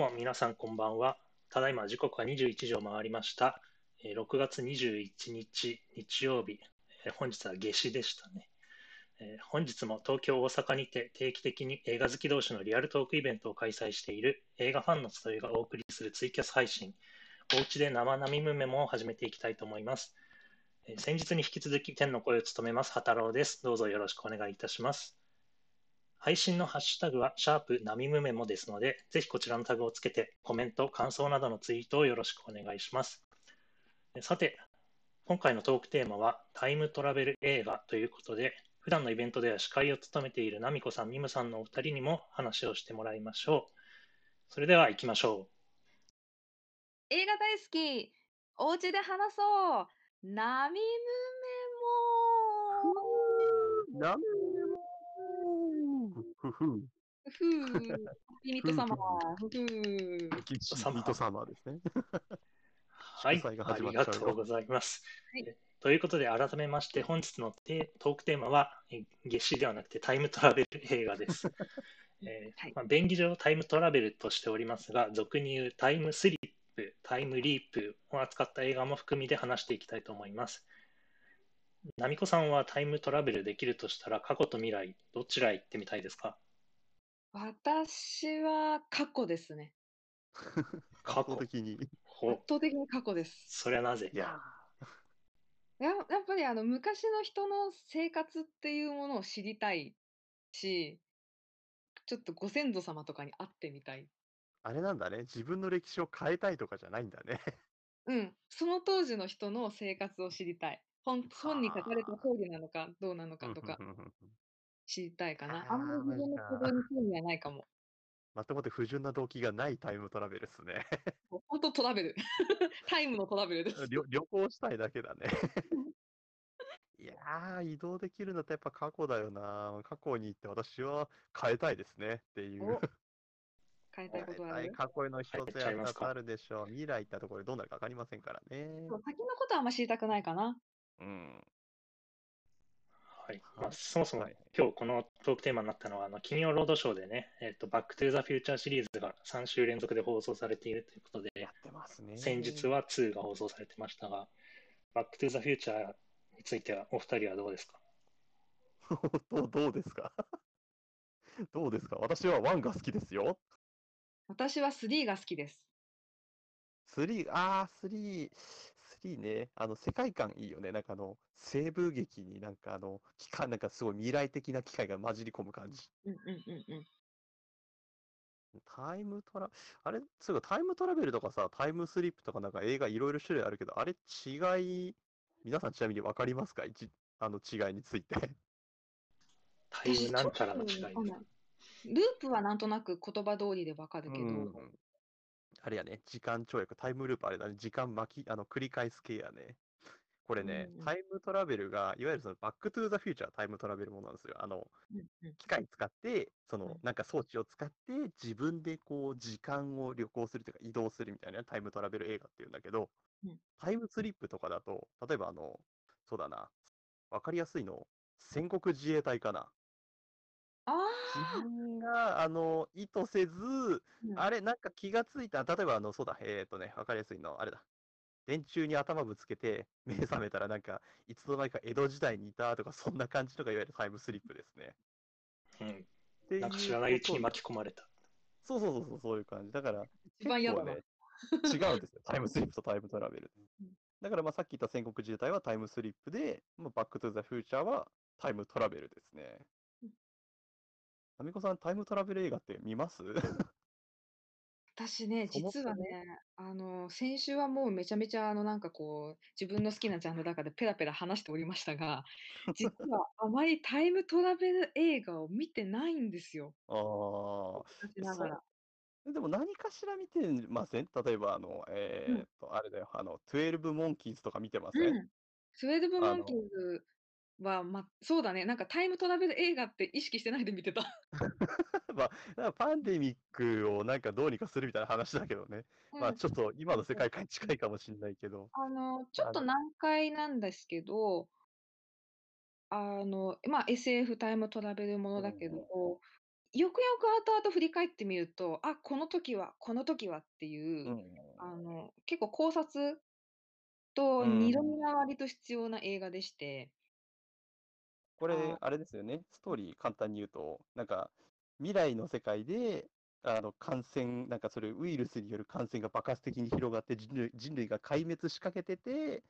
も皆さんこんばんは。ただいま時刻は21時を回りました。え6月21日日曜日、え本日は夏至でしたね。え本日も東京、大阪にて定期的に映画好き同士のリアルトークイベントを開催している映画ファンの集いがお送りするツイキャス配信、おうちで生並むメモを始めていきたいと思います。え先日に引き続き天の声を務めます、畑郎です。どうぞよろしくお願いいたします。配信のハッシュタグは、シャープナミムメモですので、ぜひこちらのタグをつけて、コメント、感想などのツイートをよろしくお願いします。えさて、今回のトークテーマは、タイムトラベル映画ということで、普段のイベントでは司会を務めているナミコさん、ミムさんのお二人にも話をしてもらいましょう。それでは行きましょ映画大好きお家で話そうナミムメモなんでもふふん。ふうピミット様ふふキッミートサマーですね。う。はい、ありがとうございます。はいえということで、改めまして、本日のテトークテーマは、え夏至ではなくてタイムトラベル映画です。えまあ、便宜上タイムトラベルとしておりますが、俗に言うタイムスリップ、タイムリープを扱った映画も含みで話していきたいと思います。ナミコさんはタイムトラベルできるとしたら、過去と未来、どちらへ行ってみたいですか？私は過去ですね。過去。的に。ほ。圧倒的に過去です。それはなぜ？いや。ややっぱりあの昔の人の生活っていうものを知りたいしちょっとご先祖様とかに会ってみたい。ー、あれなんだね。自分の歴史を変えたいとかじゃないんだね。うん、その当時の人の生活を知りたい。本本に書かれたはあ通りなのかどうなのかとか知りたいかな。あんまり自分の行動に興味はないかも。まともって不純な動機がないタイムトラベルですね。本当トラベル。タイムのトラベルです。旅旅行したいだけだね。いやー、移動できるんだったらやっぱ過去だよな。過去に行って私は変えたいですねっていう。お 変えたいことはある？過去への一つや二つあるでしょう。未来行ったところでどうなるか分かりませんからね。先のことはあんま知りたくないかな。うん。はいまあ、そもそもはい今日このトークテーマになったのは、あの金曜ロードショーでね、えっと、バックトゥーザフューチャーシリーズが3週連続で放送されているということで、やってますね。先日は2が放送されてましたが、バックトゥーザフューチャーについてはお二人はどうですか？どうどうですか？どうですか？私は1が好きですよ。私は3が好きです。3、あー、3、3ね。あの、世界観いいよね。なんかあの、西部劇になんかあの、機械、なんかすごい未来的な機械が混じり込む感じ。うんうんうんうん。タイムトラ、あれ、そういえばタイムトラベルとかさ、タイムスリップとかなんか映画いろいろ種類あるけど、あれ違い、皆さんちなみに分かりますか？一あの違いについて。タイムなんちゃらの違いループはなんとなく言葉通りでわかるけど、うんあれやね、時間跳躍、タイムループあれだね、時間巻き、あの、繰り返す系やね。これね、うんうん。タイムトラベルが、いわゆるそのバックトゥーザフューチャータイムトラベルものなんですよ。あの、機械使って、そのうん、なんか装置を使って、自分でこう、時間を旅行するというか、移動するみたいなタイムトラベル映画っていうんだけどうん、タイムスリップとかだと、例えばあの、そうだな、わかりやすいの、戦国自衛隊かな。あ自分が、あの、意図せず、あ、あれ、なんか気がついた、例えば、あの、そうだ、えっ、とね、わかりやすいの、あれだ。電柱に頭ぶつけて、目覚めたら、なんか、いつの間にか江戸時代にいたとか、そんな感じとか、いわゆるタイムスリップですね。うん、っていうなんか知らないうちに巻き込まれた。そうそうそうそう、そういう感じ。だから、一番嫌だな。結構ね、違うんですよ。タイムスリップとタイムトラベル うん。だから、まあ、さっき言った戦国自衛隊はタイムスリップで、まあ、バックトゥザフューチャーはタイムトラベルですねうん。ナミコさん、タイムトラベル映画って見ます？私ね、そもそも？実はね、あの、先週はもうめちゃめちゃ、あの、なんかこう、自分の好きなジャンルの中でペラペラ話しておりましたが、実はあまりタイムトラベル映画を見てないんですよ。ああ。昔ながら。でも何かしら見てません？例えば、あの、えうんーっと、あれだよ、あの、12モンキーズとか見てません、うん。スウェーデブ・あのモンキーズは、ま、そうだね、なんかタイムトラベル映画って意識してないで見てた。まあ、パンデミックをなんかどうにかするみたいな話だけどね。まあ、うんちょっと今の世界観に近いかもしれないけど。あの、ちょっと難解なんですけど、あの、まあ、SF タイムトラベルものだけど、よくよく後々振り返ってみると、あ、この時は、この時はっていうう、ん。あの、結構考察とうん。二度見が割と必要な映画でして。これあ、あれですよね、ストうん。ーリー簡単に言うと、なんか、未来の世界で、あの、感染、なんかそれウイルスによる感染が爆発的に広がって、人類人類が壊滅しかけてて、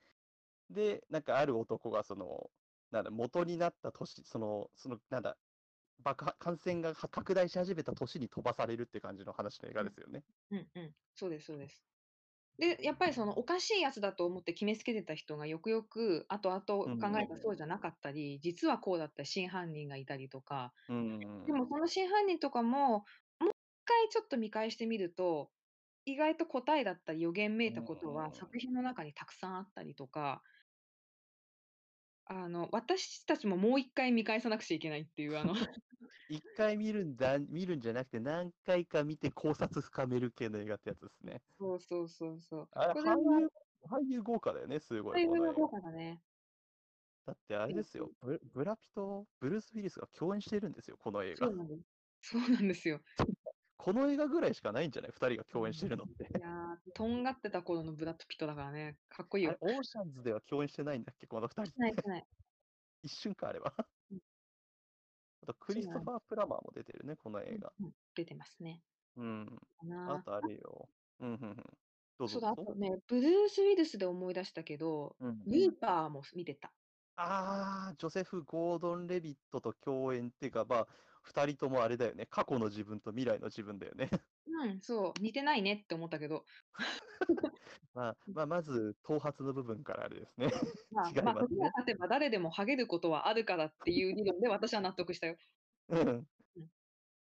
で、なんかある男がその、なんだ、元になった年、そのその、なんだ、爆破感染がは拡大し始めた年に飛ばされるって感じの話の映うん。画ですよね。うんうん。そうですそうです。で、やっぱりそのおかしいやつだと思って決めつけてた人がよくよく後々うん考えたらそうじゃなかったり、実はこうだった真犯人がいたりとか。うんでもその真犯人とかも、もう一回ちょっと見返してみると、意外と答えだったり予言めいたことは作品の中にたくさんあったりとか。あの、私たちももう一回見返さなくちゃいけないっていう、あの 一回見るんだ見るんじゃなくて、何回か見て考察深める系の映画ってやつですね。そうそうそうそう。あれ、俳優俳優豪華だよね、すごい、俳優が豪。華だね。だってあれですよ、ブブラピとブルース・ウィリスが共演してるんですよ、この映画。そうなんです。そうなんですよ。この映画ぐらいしかないんじゃない ?2 人が共演してるのって。いやー、とんがってた頃のブラッド・ピットだからね、かっこいいよ。オーシャンズでは共演してないんだっけ、この2人ないない。一瞬か、あれは。うん。あと、クリストファー・プラマーも出てるね、このうん映画。うん、出てますね。うん。かあな。とあれよ。うん、うん、うん。どうそうだ、ぞどうぞ。あとね、ブルース・ウィルスで思い出したけど、うん。ルーパーも見てた。ああ、ジョセフ・ゴードン・レビットと共演っていうか、まあ、2人ともあれだよね。過去の自分と未来の自分だよね。うん、そう、似てないねって思ったけど。まあ、まあ、まず、頭髪の部分からあれですね。まあ、違いまあ、ますね。時が経てば誰でもハゲることはあるからっていう理論で私は納得したよ。うん。うん。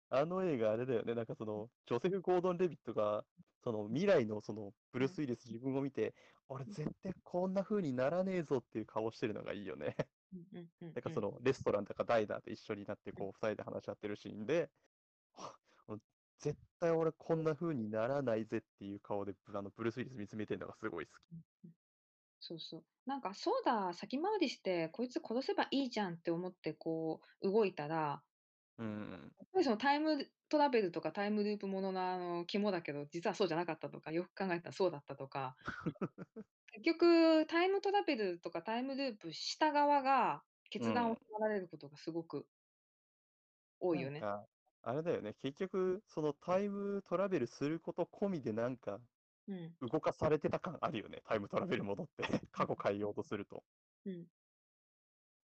あの映画あれだよね。なんかその、ジョセフ・ゴードン・レビットが、その未来のその、ブルース・うん。ウィリス自分を見て、俺うん。絶対こんな風にならねえぞっていう顔してるのがいいよね。なんかうん。その、レストランとかダイナーで一緒になって、うん。こう、2人で話し合ってるシーンで、絶対俺こんな風にならないぜっていう顔で、あの、ブルース・ウィリス見つめてるのがすごい好き。そうそう。なんか、そうだ、先回りしてこいつ殺せばいいじゃんって思ってこう動いたらうん。やっぱりそのタイムトラベルとかタイムループもののあの肝だけど、実はそうじゃなかったとか、よく考えたらそうだったとか。結局、タイムトラベルとかタイムループした側がう決断をん。迫られることがすごく多いよね。あれだよね。結局、そのタイムトラベルすること込みでなんか、うん。動かされてた感あるよね。タイムトラベルものって。過去変えようとすると。うん。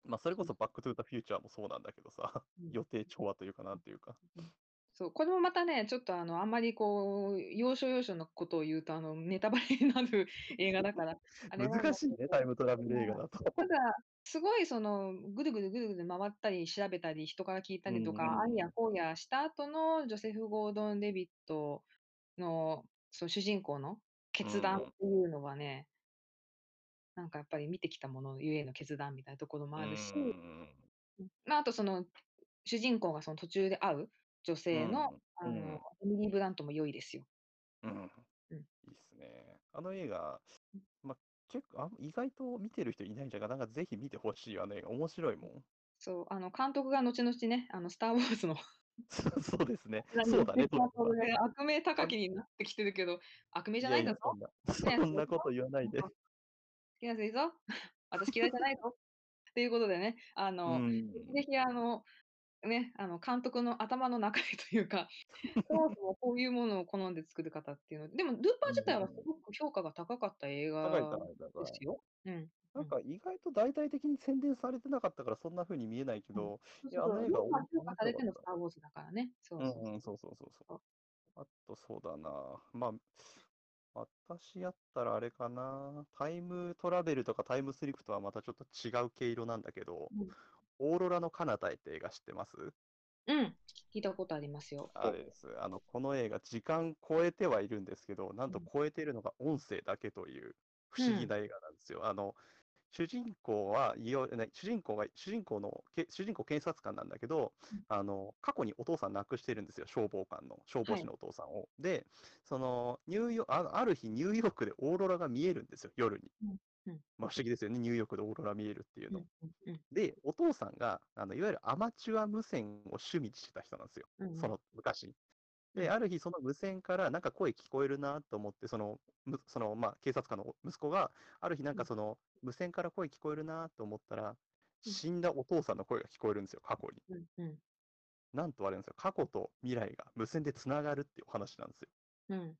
まあ、それ。こそバックトゥーザフューチャーもそうなんだけどさ、うん。予定調和というかなんていうか。うん。そう、これもまたね、ちょっとあの、あんまりこう、要所要所のことを言うと、あの、ネタバレになる 映画だから、あ難しいね、タイムトラベル映まあ、画だと。ただ、すごいその、ぐるぐるぐるぐる回ったり調べたり、人から聞いたうりとか、んあいやうん。こうやした後のジョセフ・ゴードン・レビットの、その主人公のう決断っん。ていうのはね、なんかやっぱり見てきたものゆえの決断みたいなところもうあるし、ん。うん、まあ、あとその、主人公がその途中で会う女う性の、ん。うあの、ん。エミリー・ブラントも良いですよ。うん。うん。いいっすね。あの映画、うん。ま、結構あ意外と見てる人いないんじゃないかな。なんかぜひ見てほしいよ、あの映画。面白いもん。そう、あの、監督が後々ね、あの、スター・ウォーズのそ うそうですね。そうだね、悪名あ高きになってきてるけど、悪名じゃないんいるぞ。そんなこと言わないで。きなやついるぞ。私嫌いじゃないぞ。っていうことでね、あうの、ぜひぜん。ひあの、ね、あの、監督の頭の中身というか、そもそもこういうものを好んで作る方っていうのでも、ルーパーうん自体はすごく評価が高かった映画。ですよ。うん。うん。なんか意外と大々的に宣伝されてなかったからそんな風に見えないけうん。ど、そういや、あの映画おもパー評価面されてのスター・。ウォーズだからね。そうそうそう。そう。あとそうだな。まあ、私やったらあれかな。タイムトラベルとかタイムスリップとはまたちょっと違う毛色なんだけど、うん。オーロラの彼方へって映画知ってます？うん。聞いたことありますよ。あれです。あの、この映画、時間超えてはいるんですけど、なんとうん。超えているのが音声だけという不う思議ん。な映画なんですよ。あの、主人公はいよね主人公が主人公のけ主人公検察官なんだけどうん、あの過去にお父さん亡くしてるんですよ、消防官の消防士のお父さんを。で、そのニューヨあある日ニューヨークでオーロラが見えるんですよ、夜に。うんうんまあ不思議ですよね、ニューヨークでオーロラ見えるっていううんの。で、お父さんがあのいわゆるアマチュア無線を趣味にしてた人なんですよ、その昔。うんで、ある日、その無線からなんか声聞こえるなと思って、その、むそのまあ、警察官の息子が、ある日、なんかその、無線から声聞こえるなと思ったら、うん死んだお父さんの声が聞こえるんですよ、過去に。うんうんなんとあれなんですよ、過去と未来が無線でつながるっていうお話なんですよ。うん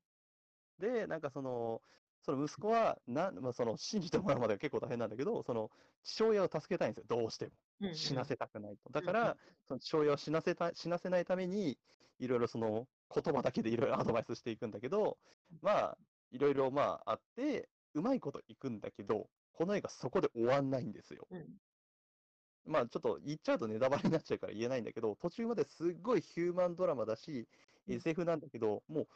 で、なんかその、その息子はな、まあ、その信じてもらうまでは結構大変なんだけど、その父親を助けたいんですよ、どうしても。死なせたくないと。だから、その父親を死なせた死なせないために、いろいろその言葉だけでいろいろアドバイスしていくんだけど、まあ、いろいろまああって、うまいこといくんだけど、この映画そこで終わんないんですよ。うんまあちょっと言っちゃうとネタバレになっちゃうから言えないんだけど、途中まですっごいヒューマンドラマだし、うん SF なんだけど、もう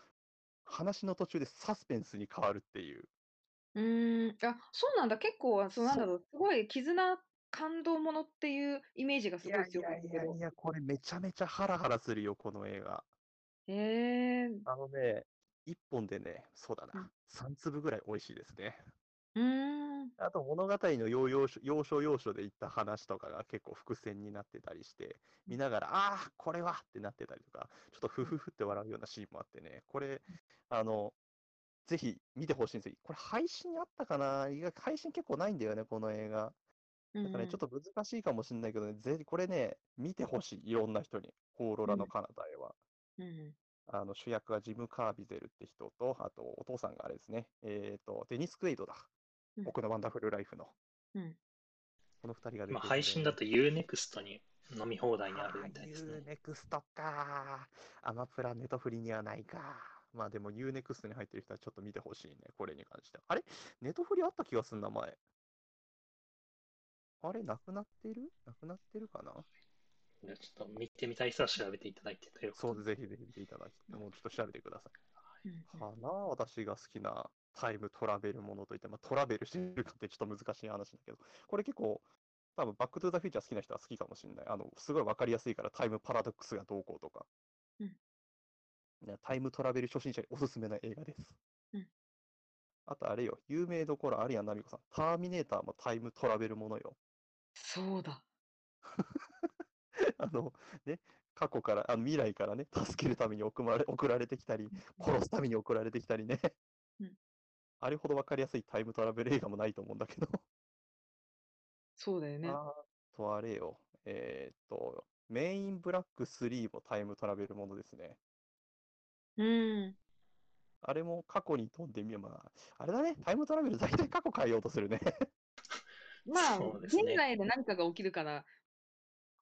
話の途中でサスペンスに変わるっていう。うーん、あ、そうなんだ。結構、そうなんだろう、すごい絆、感動ものっていうイメージがすごい強かったけど。やいやいや、これめちゃめちゃハラハラするよ、この映画。へえ。あのね、一本でね、そうだうんな、3粒ぐらい美味しいですね。うーん。あと物語の要要所要所要所で言った話とかが結構伏線になってたりして、見ながら、ああ、これはってなってたりとか、ちょっとふふふって笑うようなシーンもあってね、これ、あの、ぜひ見てほしいんですよ。これ配信あったかな？意外配信結構ないんだよね、この映画。だからね、ちょっと難しいかもしれないけどね、ぜひこれね、見てほしい、いろんな人に。オーロラの彼方へは。うんうん。あの主役がジム・カービゼルって人と、あとお父さんがあれですね、えっ、と、デニス・クエイドだ。うん僕のワンダフルライフの。うん。この二人が出てまあ、て配信だと UNEXT に飲み放題にあるみたいですね。UNEXT か。アマプラネトフリにはないか。まあでも UNEXT に入ってる人はちょっと見てほしいね、これに関しては。あれ？ネトフリあった気がすんな、前。あれ？なくなってる？なくなってるかな？じゃあちょっと見てみたい人は調べていただいてというそう、ぜひぜひ見ていただき、もうちょっと調べてください。うんかな私が好きなタイムトラベルものといって、まあ、トラベルしてるかってちょっと難しい話だけど、これ結構、多分バックトゥザフューチャー好きな人は好きかもしれない。あの、すごいわかりやすいから、タイムパラドックスがどうこうとか。うんねタイムトラベル初心者におすすめな映画です。うんあとあれよ、有名どころ、アリアンナミコさん、ターミネーターもタイムトラベルものよ。そうだ。あの、ね、過去から、あの未来からね、助けるために送られ送られてきたり、殺すために送られてきたりね。うんあれほど分かりやすいタイムトラベル映画もないと思うんだけど。そうだよね。あとあれよ、えーっと、メインブラック3もタイムトラベルものですね。うん。あれも過去に飛んでみよう。まあ、あれだね、タイムトラベル大体過去変えようとするね。まあ、そうですね現在で何かが起きるから、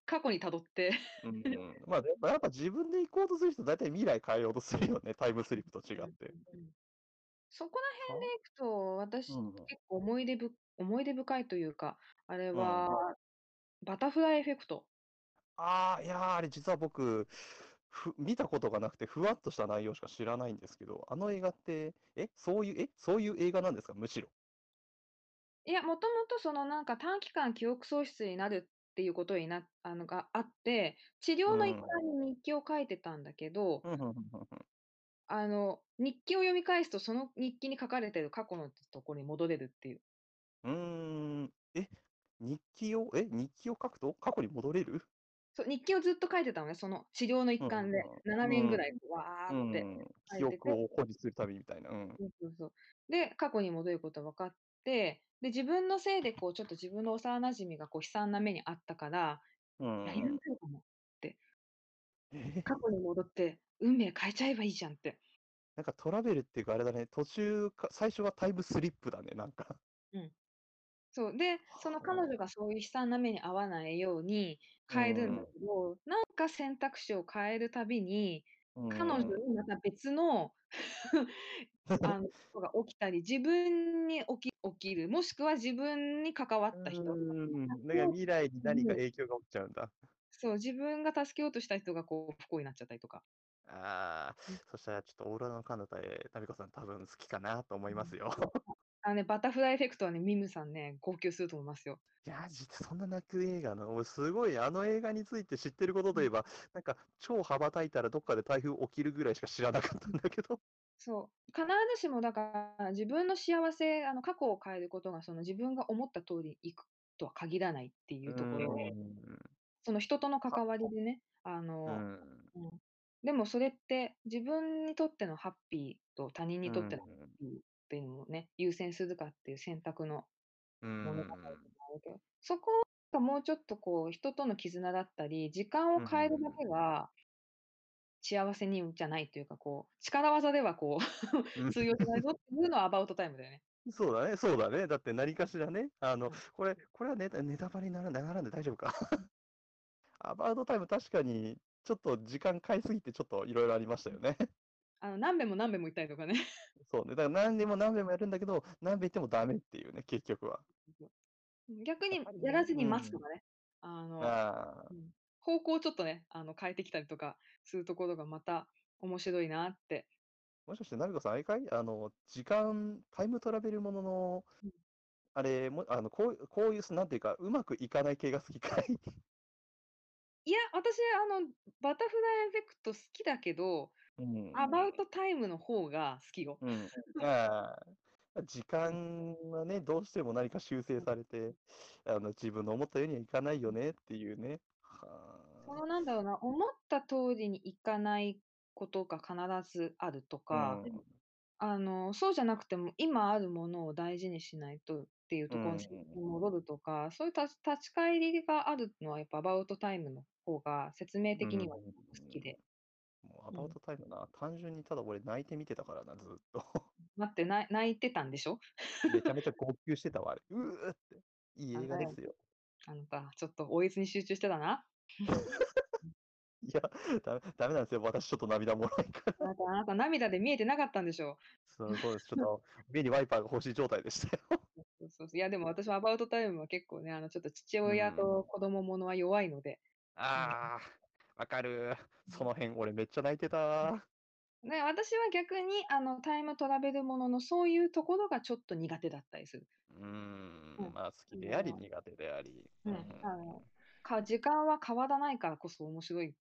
過去に辿って。うんうん、まあ、やっぱ自分で行こうとする人、大体未来変えようとするよね、タイムスリップと違って。うんそこら辺でいくと、私、うん結構思い出ぶ思い出深いというか、あれうんは、バタフライエフェクト。ああ、いやー、あれ実は僕、ふ見たことがなくて、ふわっとした内容しか知らないんですけど、あの映画って、え、そういう、え、そういう映画なんですか、むしろ。いや、もともとそのなんか短期間記憶喪失になるっていうことになあのがあって、治療の一環に日記を書いてたんだけど、うんうんうんうんうんあの日記を読み返すと、その日記に書かれてる過去のところに戻れるっていう。うーん、え、日記を、え、日記を書くと過去に戻れる？そう日記をずっと書いてたのね、その治療の一環で、うん7年ぐらい、わうーって。ん、書いてて記憶を保持するためみたいな。うん。そうそうそうで、過去に戻ることが分かって、で、自分のせいで、こう、ちょっと自分の幼馴染がこう悲惨な目にあったから、うんやり直せるかも。え？過去に戻って、運命変えちゃえばいいじゃんって。なんかトラベルっていうかあれだね、途中か、最初はタイムスリップだね、なんか。そう。で、その彼女がそういう悲惨な目に遭わないように変えるんだけど、なんか選択肢を変えるたびに、彼女にまた別の あのことが起きたり、自分に起き起きる、もしくは自分に関わった人。うん。だから未来に何か影響が起きちゃうんだ。そう、自分が助けようとした人がこう不幸になっちゃったりとか。ああ、そしたらちょっとオーロラの彼方へ、ナミコさん多分好きかなと思いますよ。あのね、バタフライエフェクトはね、ミムさんね、号泣すると思いますよ。いや、実そんな泣く映画の、俺すごいあの映画について知ってることといえば、なんか超羽ばたいたらどっかで台風起きるぐらいしか知らなかったんだけど。そう。必ずしもだから、自分の幸せ、あの、過去を変えることが、その自分が思った通りにいくとは限らないっていうところで、その人との関わりでね、あうの、ん。うん。でもそれって、自分にとってのハッピーと他人うにとってのハッん。ピーっていうのをね、優先するかっていう選択のう物語でもん。あるけど、そこがもうちょっとこう、人との絆だったり、時間うを変えるだけん。が幸せにじゃないというか、こう、力技ではこううん。通用しないぞっていうのはアバウトタイムだよね。そうだね、そうだね。だって何かしらね、あの、うん。これ、これはネタ、ネタバレにならならんで大丈夫か。アバウトタイム確かに、ちょっと時間買いすぎてちょっといろいろありましたよね。あの、何遍も何遍も言ったりとかね。そうね。だから何でも何遍もやるんだけど、何遍言ってもダメっていうね、結局は。逆にやらずにうん。待つとかね。あの、ああ。うん、方向をちょっとね、あの、変えてきたりとかするところがまた面白いなって。もしかして、なみこさん、あれかい？あの、時間、タイムトラベルものの、うん。あれ、も、あの、こう、こういう、なんていうか、うまくいかない系が好きかい？いや、私、あの、バタフライエフェクト好きだけど、うアん。バウトタイムの方が好きよ。うん。ああ。時間はね、どうしても何か修正されて、あの、自分の思ったようにはいかないよねっていうね。はそのなんだろうな、思った通りにいかないことが必ずあるとあ。か、うん。あの、そうじゃなくても今あるものを大事にしないとっていううところにん。戻るとか、そういう立ち返りがあるのはやっぱアバウトタイムの方が説明う的には好きん。で。もう、アバウうん。トタイムな、単純にただ俺泣いて見てたからな、ずっと。待って、な泣いてたんでしょ？めちゃめちゃ号泣してたわ、あれ。うーって。いい。映画ですよ。あなた、ちょっとおえつに集中してたな。いや、ダメ、ダメなんですよ。私ちょっと涙もろいから。あなた、あなた涙で見えてなかったんでしょそう、そうです。ちょっと、目にワイパーが欲しい状態でしたよ。そうそう。いや、でも私はアバウトタイムは結構ね、あの、ちょっと父うん。親と子供ものは弱いので。うん。ああ、わかる。その辺、俺めっちゃ泣いてた。ね、私は逆に、あの、タイムトラベルもののそういうところがちょっと苦手だったりする。うーん、うん。まあ、好あきであり、の、苦手であり。う、うんん。あの、か時間は変わらないからこそ面白い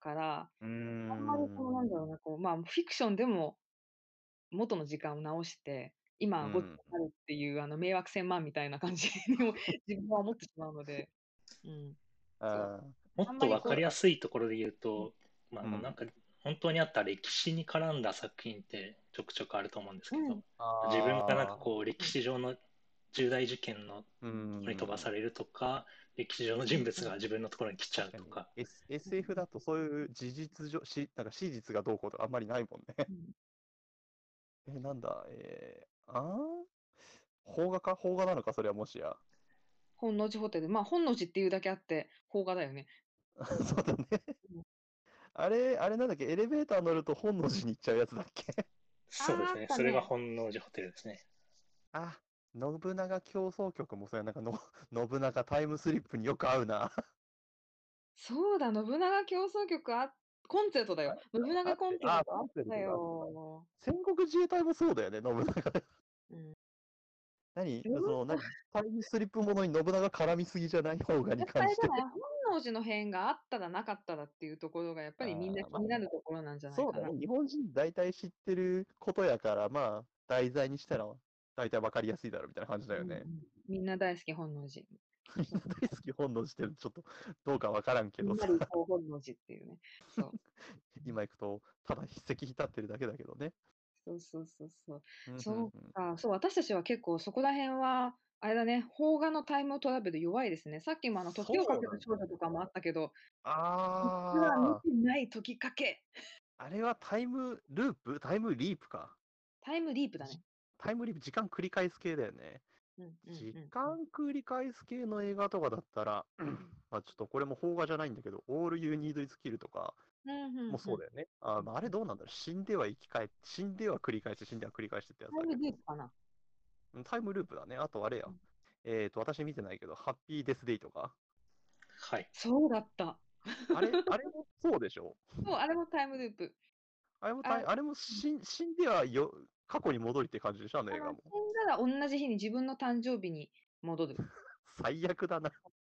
から、うーあんまりこう、なんん。だろうな、こう、まあ、フィクションでも元の時間を直して、う今5時にん。なるっていう、あの、迷惑千万みたいな感じにも 自分は思ってしまうので。うん。ああ。もっとわかりやすいところで言ううん。と、まあ、なんん。か、本当にあった歴史に絡んだ作品ってちょくちょくあると思うんですけど、うん。自分がなんか。こう、歴史上の重大事件のうに飛ばさん。れるとか、歴史上のうん。人物が自分のところに来ちゃうとか。S、うん SF だとそういう事実上、し、なんか史実がどうこうとかあんまりないもんね。うん。え、なんだ、えー、あー邦画か？邦画なのか、それはもしや。本能寺ホテル。まあ、本能寺っていうだけあって、邦画だよね。そうだね。うん。あれ、あれなんだっけ、エレベーター乗ると本能寺に行っちゃうやつだっけ？そうですね。あーあったそれがね。本能寺ホテルですね。あ、信長競争曲もそれなんかの、信長タイムスリップによく合うな。そうだ、信長競争曲あ、コンセートだよ。信長コンセントだ。よ。戦国自衛隊もそうだよね、信長。うん。何？信その、何タイムスリップものに信長絡みすぎじゃない方がに関して。本能寺の変があったらなかったらっていうところが、やっぱりみんなああ、まあ、気になるところなんじゃないかな。そうだね。日本人大体知ってることやから、まあ、題材にしたら大体わかりやすいだろうみたいな感じだよね。うんうん、みんな大好き本能寺。みんな大好き本能寺ってちょっとどうかわからんけどさ本能寺っていうね。そう。今行くとただ筆跡浸ってるだけだけどね。そうそうそうそう。うんうんそうか、そう、私たちは結構そこら辺は、あれだね、邦画のタイムトラベル弱いですね。さっきもあの、時をかける少女とかもあったけど、実はあ見てない時かけ。あ、あれはタイムループ？タイムリープ？か。タイムリープだね。タイムリープ、時間繰り返す系だよね。時うん間繰り返す系の映画とかだったら、まあちょっとこれも邦画じゃないんだけど、All You Need Is Kill とかうんうんうんもそうだよね。あまああれどうなんだろう死んでは生き返って、死んでは繰り返して、死んでは繰り返してってやつタイムだけどリープかな。うん。タイムループだね。あとあれやうん。えっと、私見てないけど、ハッピーデスデイとか。はい。そうだった。あれ、あれもそうでしょ？そう、あれもタイムループ。あれもタイああれも死ん死んではよ過去に戻りって感じでしょ、あの映画も。死んだら同じ日に自分の誕生日に戻る。最悪だな。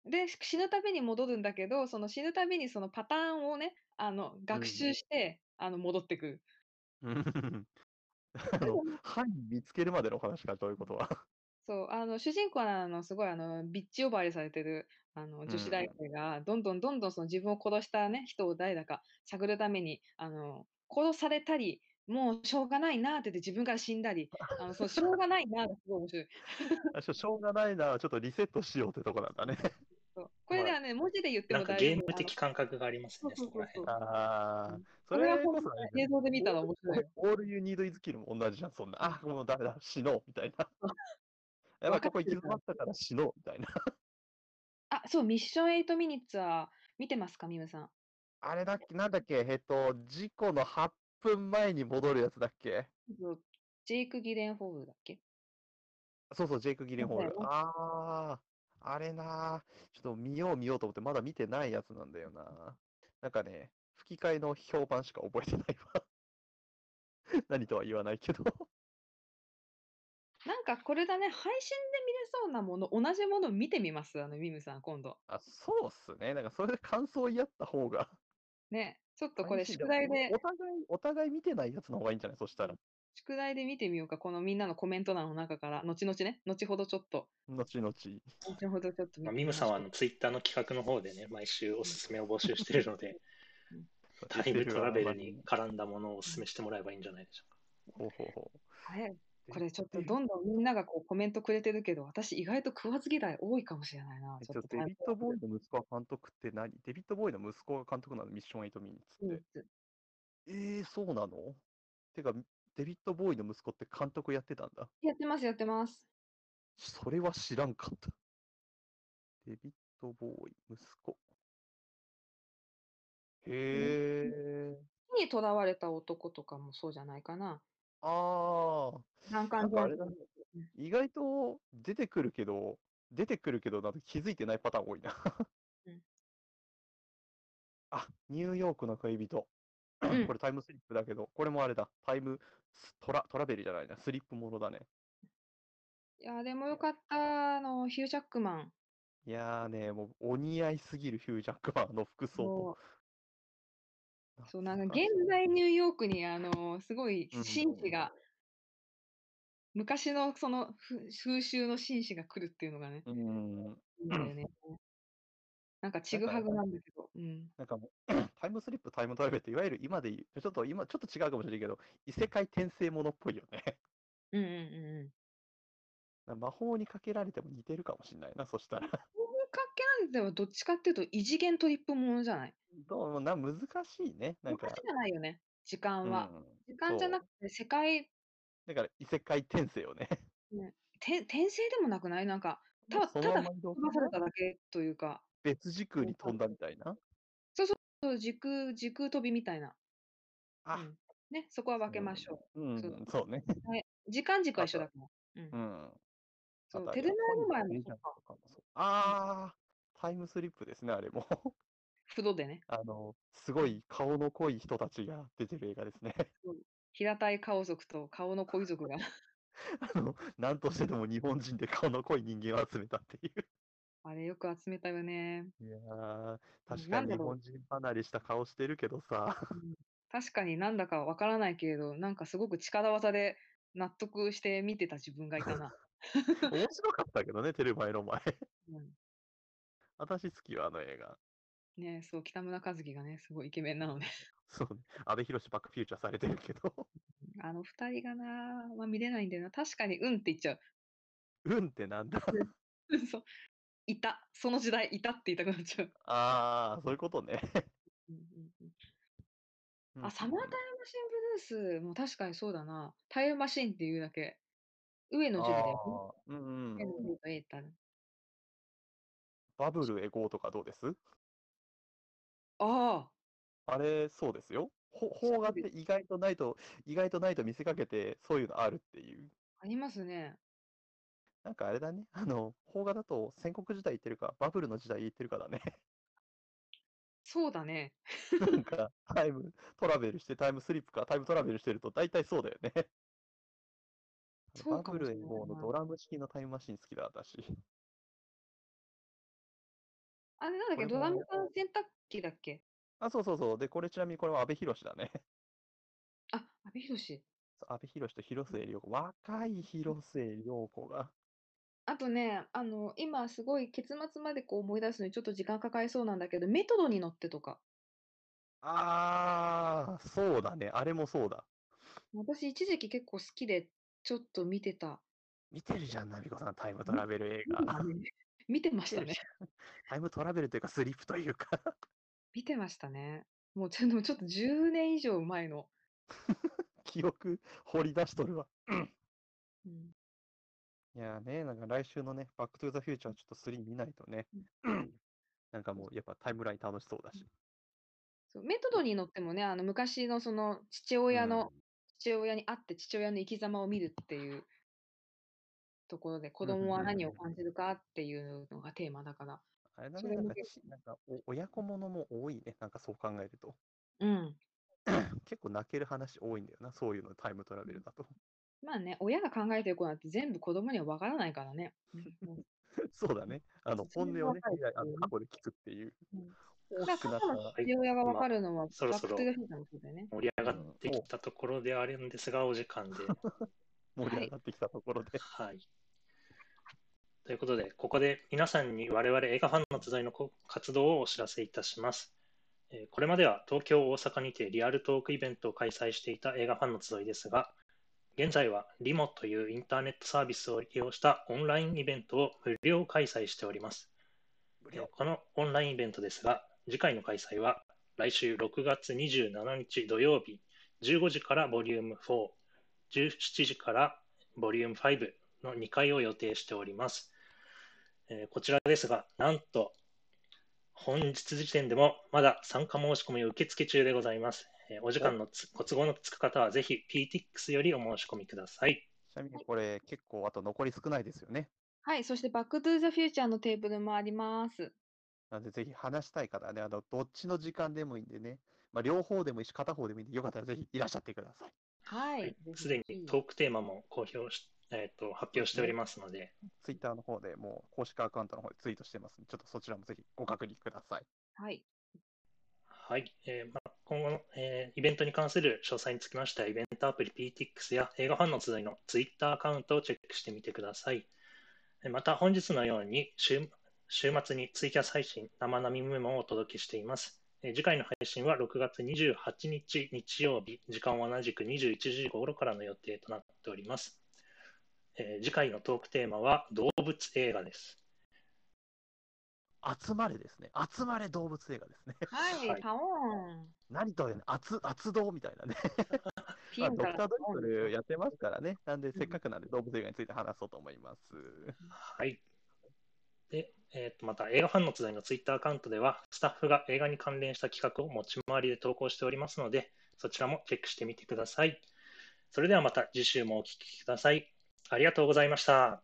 で、死ぬたびに戻るんだけど、その死ぬたびにそのパターンをね、あの、うん。学習して、あの、戻ってくる。うん。あの、犯人見つけるまでの話か、ということは。そう、あの、主人公は、あの、すごい、あの、ビッチ呼ばわりされてる、あの、う女子大ん。生が、どんどんどんどんその自分を殺したね、人を誰だか探るために、あの、殺されたり、もうしょうがないなって言って自分から死んだり、あの、そのしょうがないながすごい面白い。あしょしょうがないな、ちょっとリセットしようってとこなんだね。そう これまあ、ではね、文字で言っても大丈夫。かゲーム的感覚がありますね、そうそうそう。そこら辺。ああ、うんそこれはれこ本当にそあれじゃん。映像で見たら面白いよ。オールユーニードイズキルも同じじゃん、そんな。うんあ、もうダメだ、死のう、みたいな。やばい、ここ行き。詰まったから死のう、みたいな。あ、そう、ミッション8ミニッツは見てますか、ミムさん。あれだっけ、なんだっけ、えっと、事故の8分前に戻るやつだっけ？ジェイク・ギレンホールだっけ？そうそう、ジェイク・ギレンホール。ああ、あれなー、ちょっと見よう見ようと思って、まだ見てないやつなんだよな。なんかね、吹き替えの評判しか覚えてないわ。何とは言わないけど。なんかこれだね、配信で見れそうなもの、同じものを見てみます、あの、ミムさん、今度。あ、そうっすね。なんかそれで感想を言い合った方が、ね、ちょっとこれ宿題で、おお互い、お互い見てないやつの方がいいんじゃない？そしたら。宿題で見てみようか、このみんなのコメント欄の中から、後々ね、後ほどちょっと、後々。後ほどちょっとミムさんはあの。ツイッターの企画の方でね、毎週おすすめを募集しているので、う んタイムトラベルに絡んだものをおすすめしてもらえばいいんじゃないでしょうか。ほうほうほう。これちょっとどんどんみんながこうコメントくれてるけど、私意外と食わず嫌い多いかもしれないな。えちょっとデビッド・ボーイの息子が監督って何？デビッド・ボーイの息子が監督なの？ミッション8ミニッツって。うんえー、そうなの？てか、デビッド・ボーイの息子って監督やってたんだ。やってます、やってます。それは知らんかった。デビッド・ボーイ、息子。へえ。火に囚われた男とかもそうじゃないかな。ああ。なんかあれだねうん意外と出てくるけど、出てくるけど、なんか気づいてないパターン多いなうん。あ、ニューヨークの恋人。うんこれタイムスリップだけど、これもあれだ。タイムストラトラベルじゃないな。スリップものだね。いや、でもよかった。あの、ヒュー・ジャックマン。いやーね、もうお似合いすぎるヒュージャックマンの服装と。そう、なんか現在ニューヨークに、あの、すごいうん紳士が、昔のそのふ風習の紳士が来るっていうのがね、うん。いいんだよね。なんかちぐはぐなんだけど、うん。なんかもう、タイムスリップ、タイムトラベルって、いわゆる今で言う、ちょっと今、ちょっと違うかもしれないけど、異世界転生ものっぽいよね。うんうんうんうん。魔法にかけられても似てるかもしれないな、そしたら。このかけられてはどっちかっていうと異次元トリップものじゃない？どうもな、難しいね。なんか昔、じゃないよね、時間は。うん時間じゃなそうくて世界、だから異世界転生よ ね。て転生でもなくない？なんか、ただそただのまま移動飛ばされただけというか、別時空に飛んだみたいな？そう時空、時空飛びみたいな。あ、うんね、そこは分けましょうん、そうそうね。う。はい、時間軸は一緒だから。うんうん。そうテルマエロマエもそっかああ、タイムスリップですね、あれも。風呂でね。あの、すごい顔の濃い人たちが出てる映画ですね。平たい顔族と顔の恋族が。あの、なんとしてでも日本人で顔の濃い人間を集めたっていう。あれよく集めたよね。いやー、確かなんだろうに日本人離れした顔してるけどさ。確かになんだかわからないけれど、なんかすごく力技で納得して見てた自分がいたな。面白かったけどね、テルマエロマエ。うん、私好きよ、あの映画。ねそう、北村和樹がね、すごいイケメンなので。そうね。阿部寛バックフューチャーされてるけど。あの二人がな、まあ、見れないんだよな。確かに、うんって言っちゃう。うんってなんだ？そう。いた。その時代いたって言いたくなっちゃう。ああ、そういうことね。うんうんうんうんあ、サマータイムマシンブルースも確かにそうだな。タイムマシンっていうだけ。上野樹里だよあーうんうん。野樹里とエータル。バブルエゴーとかどうです？ああ、あれ、そうですよ。ほ邦画って意外とないと、意外とないと見せかけて、そういうのあるっていう。ありますね。なんかあれだね。あの、邦画だと戦国時代言ってるか、バブルの時代言ってるかだね。そうだね。なんか、タイムトラベルして、タイムスリップか、タイムトラベルしてると、大体そうだよね。そうかもバブルしれないなエモのドラム式のタイムマシン好きだ、私。あれなんだっけ、これもドラム缶洗濯機だっけ？あ、そうそうそう。で、これちなみにこれは阿部寛だね。あ、阿部寛。そう阿部寛と広末涼子。若い広末涼子が。あとね、あの、今すごい結末までこう思い出すのにちょっと時間かかりそうなんだけど、メトロに乗ってとか。あー、そうだね。あれもそうだ。私一時期結構好きでちょっと見てた。見てるじゃん、ナミコさん、タイムトラベル映見てた画。ね。見てましたね。タイムトラベルというか、スリップというか。見てましたね。もう ちょっとちょっと10年以上前の。記憶掘り出しとるわ。うん、いやーね、なんか来週のね、バックトゥーザフューチャーちょっと3見ないとね。なんかもうやっぱタイムライン楽しそうだし。そうメトロに乗ってもね、あの昔のその父親の、父親に会って父親の生き様を見るっていうところで、子供は何を感じるかっていうのがテーマだから。あれだね、それも結なんかち、なんかお親子ものも多いね。なんかそう考えると。うん。結構泣ける話多いんだよな、そういうのタイムトラベルだと。まあね、親が考えてることなんて全部子供にはわからないからね。うん そうだね。あの、本音をねあの過去で聞くっていううん。大きくなった。父親がわかるのは、そろそろ。盛り上がってきたところではあるんですが、お時間で。盛り上がってきたところで。はい。ということで、ここで皆さんに我々映画ファンの集いのこ活動をお知らせいたします。えーこれまでは東京、大阪にてリアルトークイベントを開催していた映画ファンの集いですが、現在はリモというインターネットサービスを利用したオンラインイベントを無料開催しております。えーこのオンラインイベントですが、次回の開催は来週6月27日土曜日15時からボリューム4、17時からボリューム5の2回を予定しております。えーこちらですが、なんと、本日時点でもまだ参加申し込みを受付中でございます。えーお時間のつご都合のつく方はぜひ PTX よりお申し込みください。ちなみにこれ結構あと残り少ないですよね。はい、そしてバックトゥザフューチャーのテーブルもあります。なのでぜひ話したい方はね、あの、どっちの時間でもいいんでね、まあ、両方でもいいし、片方でもいいんで、よかったらぜひいらっしゃってください。はい。すでにトークテーマも公表し、えーと発表しておりますので、ツイッターの方でもう公式アカウントの方でツイートしてますので、ちょっとそちらもぜひご確認ください。はい。はい、えーまあ、今後の、えーイベントに関する詳細につきましては、イベントアプリ PTX や映画ファンの集いの Twitter アカウントをチェックしてみてください。えーまた、本日のように週週末にツイキャス配信、生並みメモをお届けしています。えー次回の配信は6月28日日曜日、時間は同じく21時頃からの予定となっております。えー次回のトークテーマは動物映画です。集まれですね。集まれ動物映画ですね。はい、はいパオーン。何とは言うの、厚、厚動みたいなね。まあ、ドクタードリトルやってますからね。なんで、んせっかくなんで動物映画について話そうと思います。はい。で、えーとまた映画ファンの集いのツイッターアカウントでは、スタッフが映画に関連した企画を持ち回りで投稿しておりますので、そちらもチェックしてみてください。それではまた次週もお聞きください。ありがとうございました。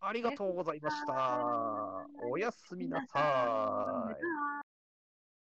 ありがとうございました。おやすみなさい。